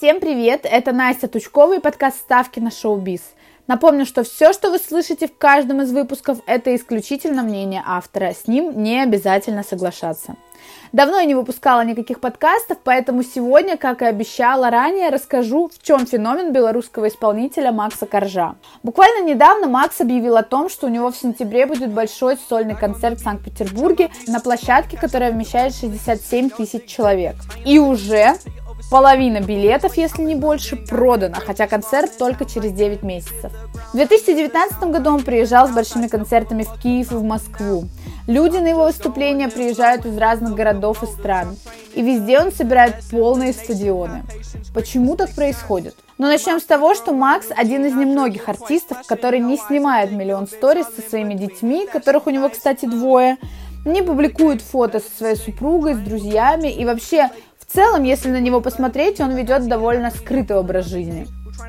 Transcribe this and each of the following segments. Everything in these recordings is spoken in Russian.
Всем привет! Это Настя Тучкова и подкаст «Ставки на шоу-биз». Напомню, что все, что вы слышите в каждом из выпусков, это исключительно мнение автора. С ним не обязательно соглашаться. Давно я не выпускала никаких подкастов, поэтому сегодня, как и обещала ранее, расскажу, в чем феномен белорусского исполнителя Макса Коржа. Буквально недавно Макс объявил о том, что у него в сентябре будет большой сольный концерт в Санкт-Петербурге на площадке, которая вмещает 67 тысяч человек. И уже Половина билетов, если не больше, продана, хотя концерт только через 9 месяцев. В 2019 году он приезжал с большими концертами в Киев и в Москву. Люди на его выступления приезжают из разных городов и стран. И везде он собирает полные стадионы. Почему так происходит? Но начнем с того, что Макс один из немногих артистов, который не снимает миллион сторис со своими детьми, которых у него, кстати, двое, не публикует фото со своей супругой, с друзьями и вообще в целом, если на него посмотреть, он ведет довольно скрытый образ жизни.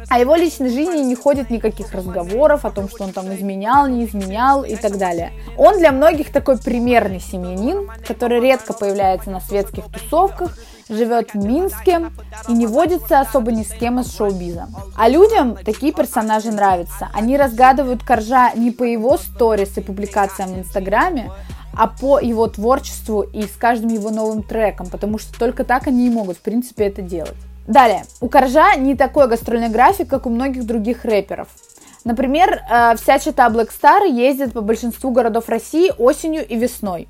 О его личной жизни не ходит никаких разговоров о том, что он там изменял, не изменял и так далее. Он для многих такой примерный семьянин, который редко появляется на светских тусовках, живет в Минске и не водится особо ни с кем из шоу-биза. А людям такие персонажи нравятся. Они разгадывают Коржа не по его сторис и публикациям в Инстаграме, а по его творчеству и с каждым его новым треком, потому что только так они и могут, в принципе, это делать. Далее, у Коржа не такой гастрольный график, как у многих других рэперов. Например, э, вся чита Black Star ездит по большинству городов России осенью и весной.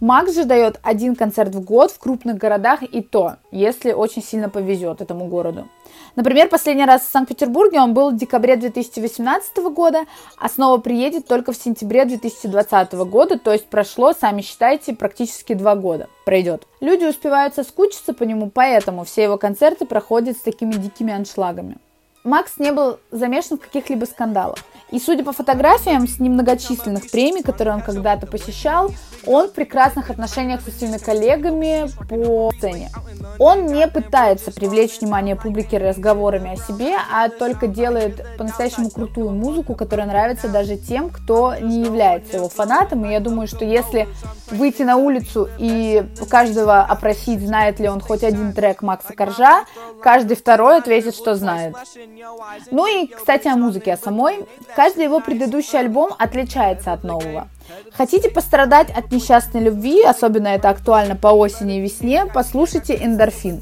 Макс же дает один концерт в год в крупных городах и то, если очень сильно повезет этому городу. Например, последний раз в Санкт-Петербурге он был в декабре 2018 года, а снова приедет только в сентябре 2020 года, то есть прошло, сами считайте, практически два года пройдет. Люди успевают соскучиться по нему, поэтому все его концерты проходят с такими дикими аншлагами. Макс не был замешан в каких-либо скандалах. И судя по фотографиям с немногочисленных премий, которые он когда-то посещал, он в прекрасных отношениях со своими коллегами по сцене. Он не пытается привлечь внимание публики разговорами о себе, а только делает по-настоящему крутую музыку, которая нравится даже тем, кто не является его фанатом. И я думаю, что если выйти на улицу и каждого опросить, знает ли он хоть один трек Макса Коржа, каждый второй ответит, что знает. Ну и, кстати, о музыке, о самой. Каждый его предыдущий альбом отличается от нового. Хотите пострадать от несчастной любви, особенно это актуально по осени и весне, послушайте «Эндорфин».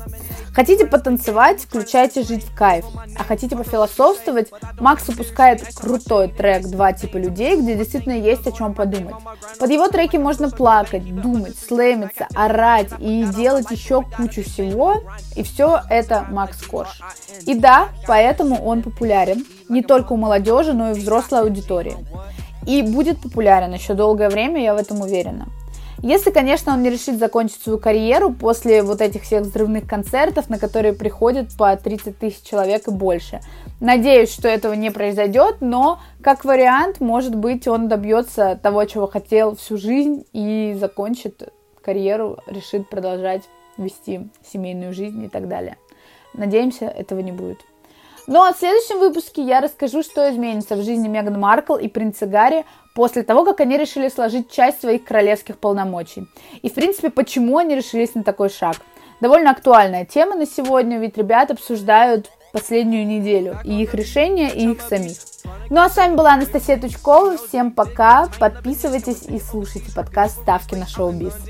Хотите потанцевать, включайте «Жить в кайф». А хотите пофилософствовать, Макс выпускает крутой трек «Два типа людей», где действительно есть о чем подумать. Под его треки можно плакать, думать, слэмиться, орать и делать еще кучу всего. И все это Макс Корж. И да, поэтому он популярен не только у молодежи, но и взрослой аудитории. И будет популярен еще долгое время, я в этом уверена. Если, конечно, он не решит закончить свою карьеру после вот этих всех взрывных концертов, на которые приходят по 30 тысяч человек и больше. Надеюсь, что этого не произойдет, но как вариант, может быть, он добьется того, чего хотел всю жизнь и закончит карьеру, решит продолжать вести семейную жизнь и так далее. Надеемся, этого не будет. Ну а в следующем выпуске я расскажу, что изменится в жизни Меган Маркл и принца Гарри после того, как они решили сложить часть своих королевских полномочий. И, в принципе, почему они решились на такой шаг. Довольно актуальная тема на сегодня, ведь ребят обсуждают последнюю неделю и их решения, и их самих. Ну а с вами была Анастасия Тучкова. Всем пока. Подписывайтесь и слушайте подкаст «Ставки на шоу-биз».